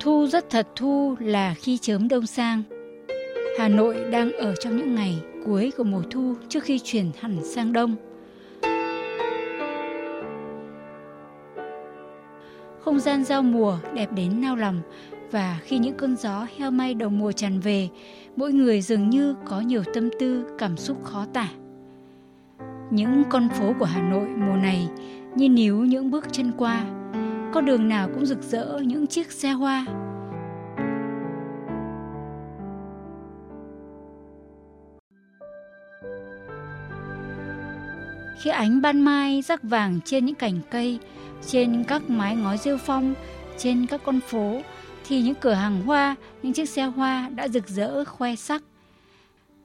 Thu rất thật thu là khi chớm đông sang. Hà Nội đang ở trong những ngày cuối của mùa thu trước khi chuyển hẳn sang đông. Không gian giao mùa đẹp đến nao lòng và khi những cơn gió heo may đầu mùa tràn về, mỗi người dường như có nhiều tâm tư, cảm xúc khó tả. Những con phố của Hà Nội mùa này như níu những bước chân qua, con đường nào cũng rực rỡ những chiếc xe hoa. Khi ánh ban mai rắc vàng trên những cành cây, trên các mái ngói rêu phong, trên các con phố, thì những cửa hàng hoa, những chiếc xe hoa đã rực rỡ khoe sắc.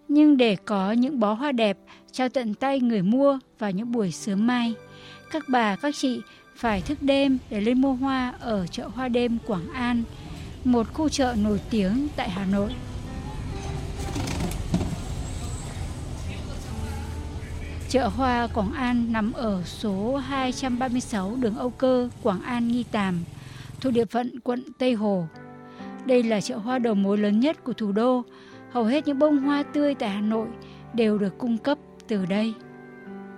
Nhưng để có những bó hoa đẹp trao tận tay người mua vào những buổi sớm mai, các bà, các chị phải thức đêm để lên mua hoa ở chợ hoa đêm Quảng An, một khu chợ nổi tiếng tại Hà Nội. Chợ hoa Quảng An nằm ở số 236 đường Âu Cơ, Quảng An, Nghi Tàm, thuộc địa phận quận Tây Hồ. Đây là chợ hoa đầu mối lớn nhất của thủ đô. Hầu hết những bông hoa tươi tại Hà Nội đều được cung cấp từ đây.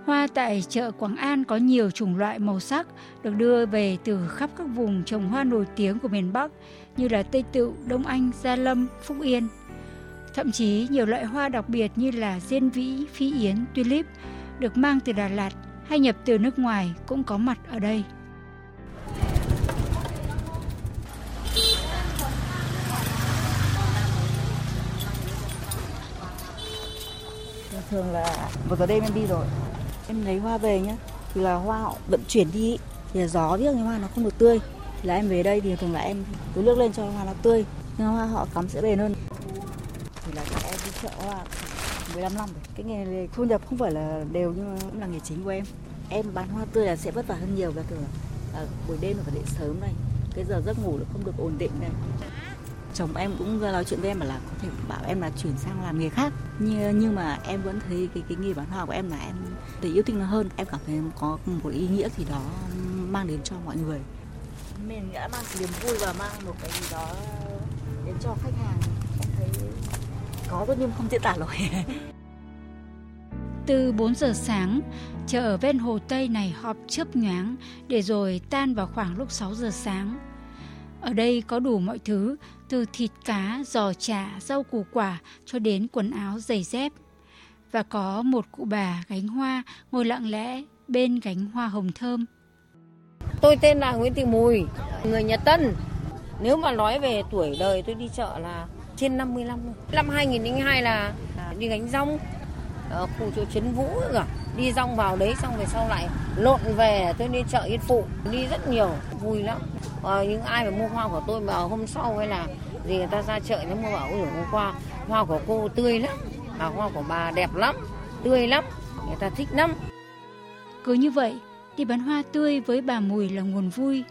Hoa tại chợ Quảng An có nhiều chủng loại màu sắc được đưa về từ khắp các vùng trồng hoa nổi tiếng của miền Bắc như là Tây Tựu, Đông Anh, Gia Lâm, Phúc Yên. Thậm chí nhiều loại hoa đặc biệt như là diên vĩ, phi yến, tulip được mang từ Đà Lạt hay nhập từ nước ngoài cũng có mặt ở đây. thường là một giờ đêm em đi rồi em lấy hoa về nhá. Thì là hoa họ vận chuyển đi thì là gió biết nhưng hoa nó không được tươi. Thì là em về đây thì thường là em tưới nước lên cho hoa nó tươi. Nhưng hoa họ cắm sẽ bền hơn. Thì là em đi chợ hoa 15 năm rồi. Cái nghề này thu nhập không phải là đều nhưng mà cũng là nghề chính của em. Em bán hoa tươi là sẽ vất vả hơn nhiều. Và thường là à, buổi đêm là phải dậy sớm này. Cái giờ giấc ngủ là không được ổn định này chồng em cũng nói chuyện với em là có thể bảo em là chuyển sang làm nghề khác. Nhưng nhưng mà em vẫn thấy cái cái nghề bán hoa của em là em để yêu thích nó hơn. Em cảm thấy có một ý nghĩa gì đó mang đến cho mọi người. Mình đã mang niềm vui và mang một cái gì đó đến cho khách hàng. Em thấy có thôi nhưng không diễn tả nổi Từ 4 giờ sáng, chợ ở ven hồ Tây này họp chớp nhoáng để rồi tan vào khoảng lúc 6 giờ sáng. Ở đây có đủ mọi thứ, từ thịt cá, giò chả, rau củ quả cho đến quần áo, giày dép. Và có một cụ bà gánh hoa ngồi lặng lẽ bên gánh hoa hồng thơm. Tôi tên là Nguyễn Thị Mùi, người Nhật Tân. Nếu mà nói về tuổi đời tôi đi chợ là trên 55 rồi. Năm 2002 là đi gánh rong ở khu chỗ Trấn Vũ cả. Đi rong vào đấy xong về sau lại lộn về tôi đi chợ Yên Phụ. Đi rất nhiều, vui lắm. À, những ai mà mua hoa của tôi mà hôm sau hay là gì người ta ra chợ nó mua bảo ôi hôm qua hoa của cô tươi lắm. À, hoa của bà đẹp lắm, tươi lắm. Người ta thích lắm. Cứ như vậy, đi bán hoa tươi với bà Mùi là nguồn vui.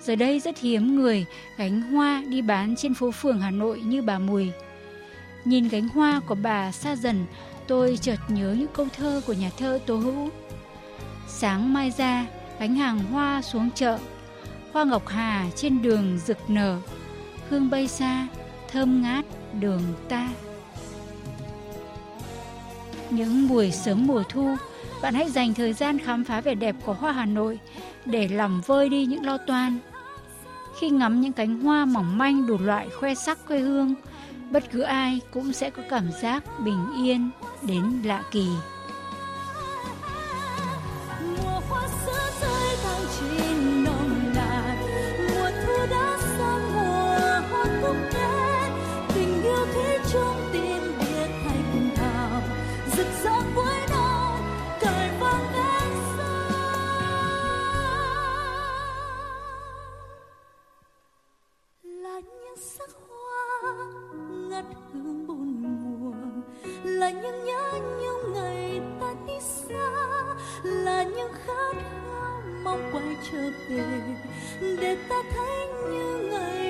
Giờ đây rất hiếm người gánh hoa đi bán trên phố phường Hà Nội như bà Mùi. Nhìn gánh hoa của bà xa dần, tôi chợt nhớ những câu thơ của nhà thơ Tố Hữu. Sáng mai ra, gánh hàng hoa xuống chợ, hoa ngọc hà trên đường rực nở, hương bay xa, thơm ngát đường ta. Những buổi sớm mùa thu, bạn hãy dành thời gian khám phá vẻ đẹp của hoa Hà Nội để làm vơi đi những lo toan. Khi ngắm những cánh hoa mỏng manh đủ loại khoe sắc quê hương, bất cứ ai cũng sẽ có cảm giác bình yên đến lạ kỳ. trong tim mong quay trở về để ta thấy như ngày